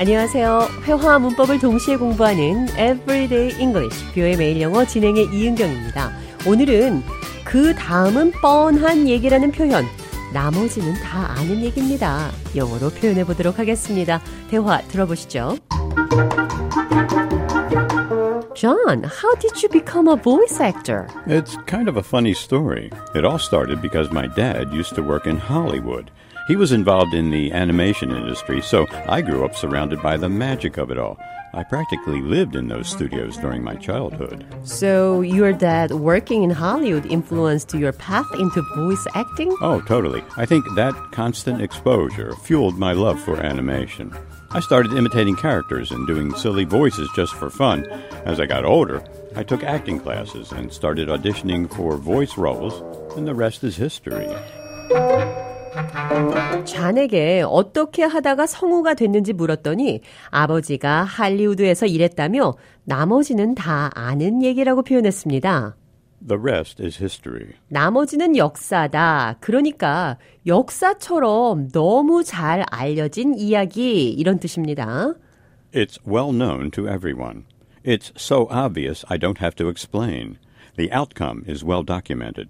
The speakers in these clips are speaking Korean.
안녕하세요. 회화와 문법을 동시에 공부하는 Everyday English, 뷰의 매일 영어 진행의 이은경입니다. 오늘은 그 다음은 뻔한 얘기라는 표현, 나머지는 다 아는 얘기입니다. 영어로 표현해 보도록 하겠습니다. 대화 들어보시죠. John, how did you become a voice actor? It's kind of a funny story. It all started because my dad used to work in Hollywood. He was involved in the animation industry, so I grew up surrounded by the magic of it all. I practically lived in those studios during my childhood. So, your dad working in Hollywood influenced your path into voice acting? Oh, totally. I think that constant exposure fueled my love for animation. I started imitating characters and doing silly voices just for fun. As I got older, I took acting classes and started auditioning for voice roles, and the rest is history. 잔에게 어떻게 하다가 성우가 됐는지 물었더니 아버지가 할리우드에서 일했다며 나머지는 다 아는 얘기라고 표현했습니다. The rest is history. 나머지는 역사다. 그러니까 역사처럼 너무 잘 알려진 이야기 이런 뜻입니다. It's well known to everyone. It's so obvious I don't have to explain. The outcome is well documented.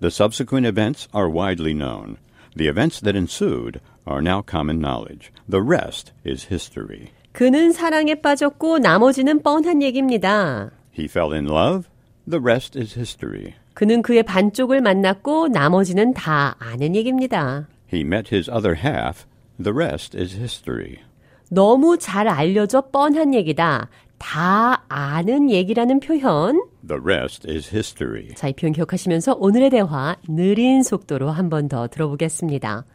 The subsequent events are widely known. The events that ensued are now common knowledge. The rest is history. 그는 사랑에 빠졌고 나머지는 뻔한 얘기입니다. He fell in love. The rest is history. 그는 그의 반쪽을 만났고 나머지는 다 아는 얘기입니다. He met his other half. The rest is history. 너무 잘 알려져 뻔한 얘기다. 다 아는 얘기라는 표현. The rest is history. 자, 이 표현 기억하시면서 오늘의 대화 느린 속도로 한 번 더 들어보겠습니다.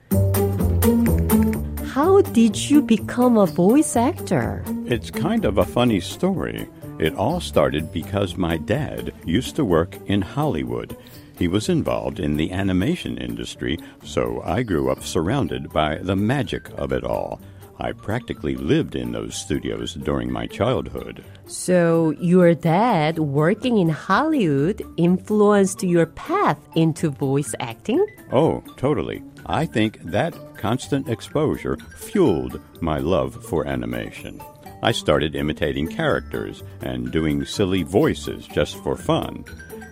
How did you become a voice actor? It's kind of a funny story. It all started because my dad used to work in Hollywood. He was involved in the animation industry, so I grew up surrounded by the magic of it all. I practically lived in those studios during my childhood. So, your dad working in Hollywood influenced your path into voice acting? Oh, totally. I think that constant exposure fueled my love for animation. I started imitating characters and doing silly voices just for fun.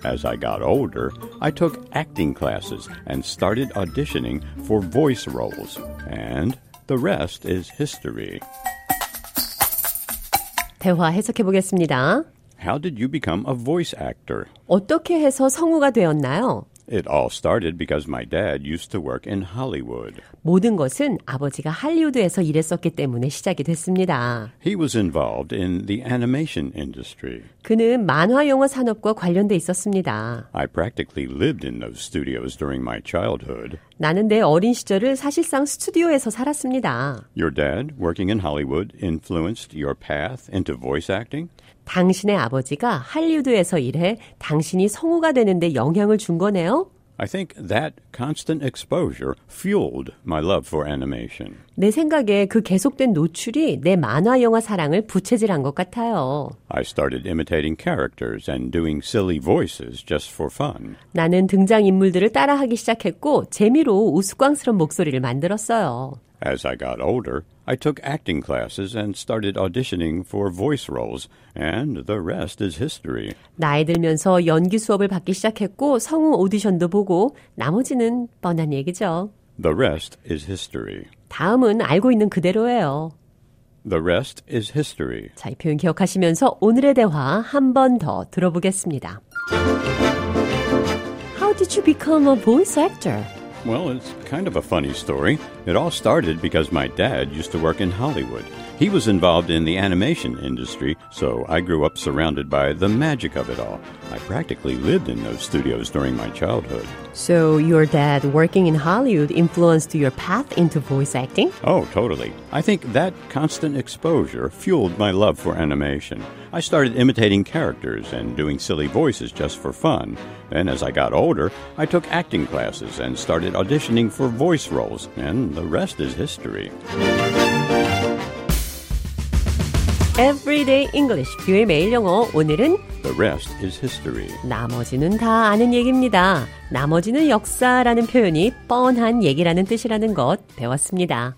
As I got older, I took acting classes and started auditioning for voice roles. And the rest is history. 대화 해석해 보겠습니다. How did you become a voice actor? 어떻게 해서 성우가 되었나요? It all started because my dad used to work in Hollywood. 모든 것은 아버지가 할리우드에서 일했었기 때문에 시작이 됐습니다. He was involved in the animation industry. 그는 만화 영화 산업과 관련돼 있었습니다. I practically lived in those studios during my childhood. 나는 내 어린 시절을 사실상 스튜디오에서 살았습니다. Your dad, working in Hollywood, influenced your path into voice acting? 당신의 아버지가 할리우드에서 일해 당신이 성우가 되는데 영향을 준 거네요. I think that constant exposure fueled my love for animation. 내 생각에 그 계속된 노출이 내 만화 영화 사랑을 부채질한 것 같아요. I started imitating characters and doing silly voices just for fun. 나는 등장 인물들을 따라하기 시작했고 재미로 우스꽝스러운 목소리를 만들었어요. As I got older, I took acting classes and started auditioning for voice roles, and the rest is history. 나이 들면서 연기 수업을 받기 시작했고 성우 오디션도 보고 나머지는 뻔한 얘기죠. The rest is history. 다음은 알고 있는 그대로예요. The rest is history. 자, 이 표현 기억하시면서 오늘의 대화 한 번 더 들어보겠습니다. How did you become a voice actor? Well, it's kind of a funny story. It all started because my dad used to work in Hollywood. He was involved in the animation industry, so I grew up surrounded by the magic of it all. I practically lived in those studios during my childhood. So your dad working in Hollywood influenced your path into voice acting? Oh, totally. I think that constant exposure fueled my love for animation. I started imitating characters and doing silly voices just for fun. Then, as I got older, I took acting classes and started auditioning for voice roles, and the rest is history. Everyday English, 뷰의 매일 영어. 오늘은 The rest is history. 나머지는 다 아는 얘기입니다. 나머지는 역사라는 표현이 뻔한 얘기라는 뜻이라는 것 배웠습니다.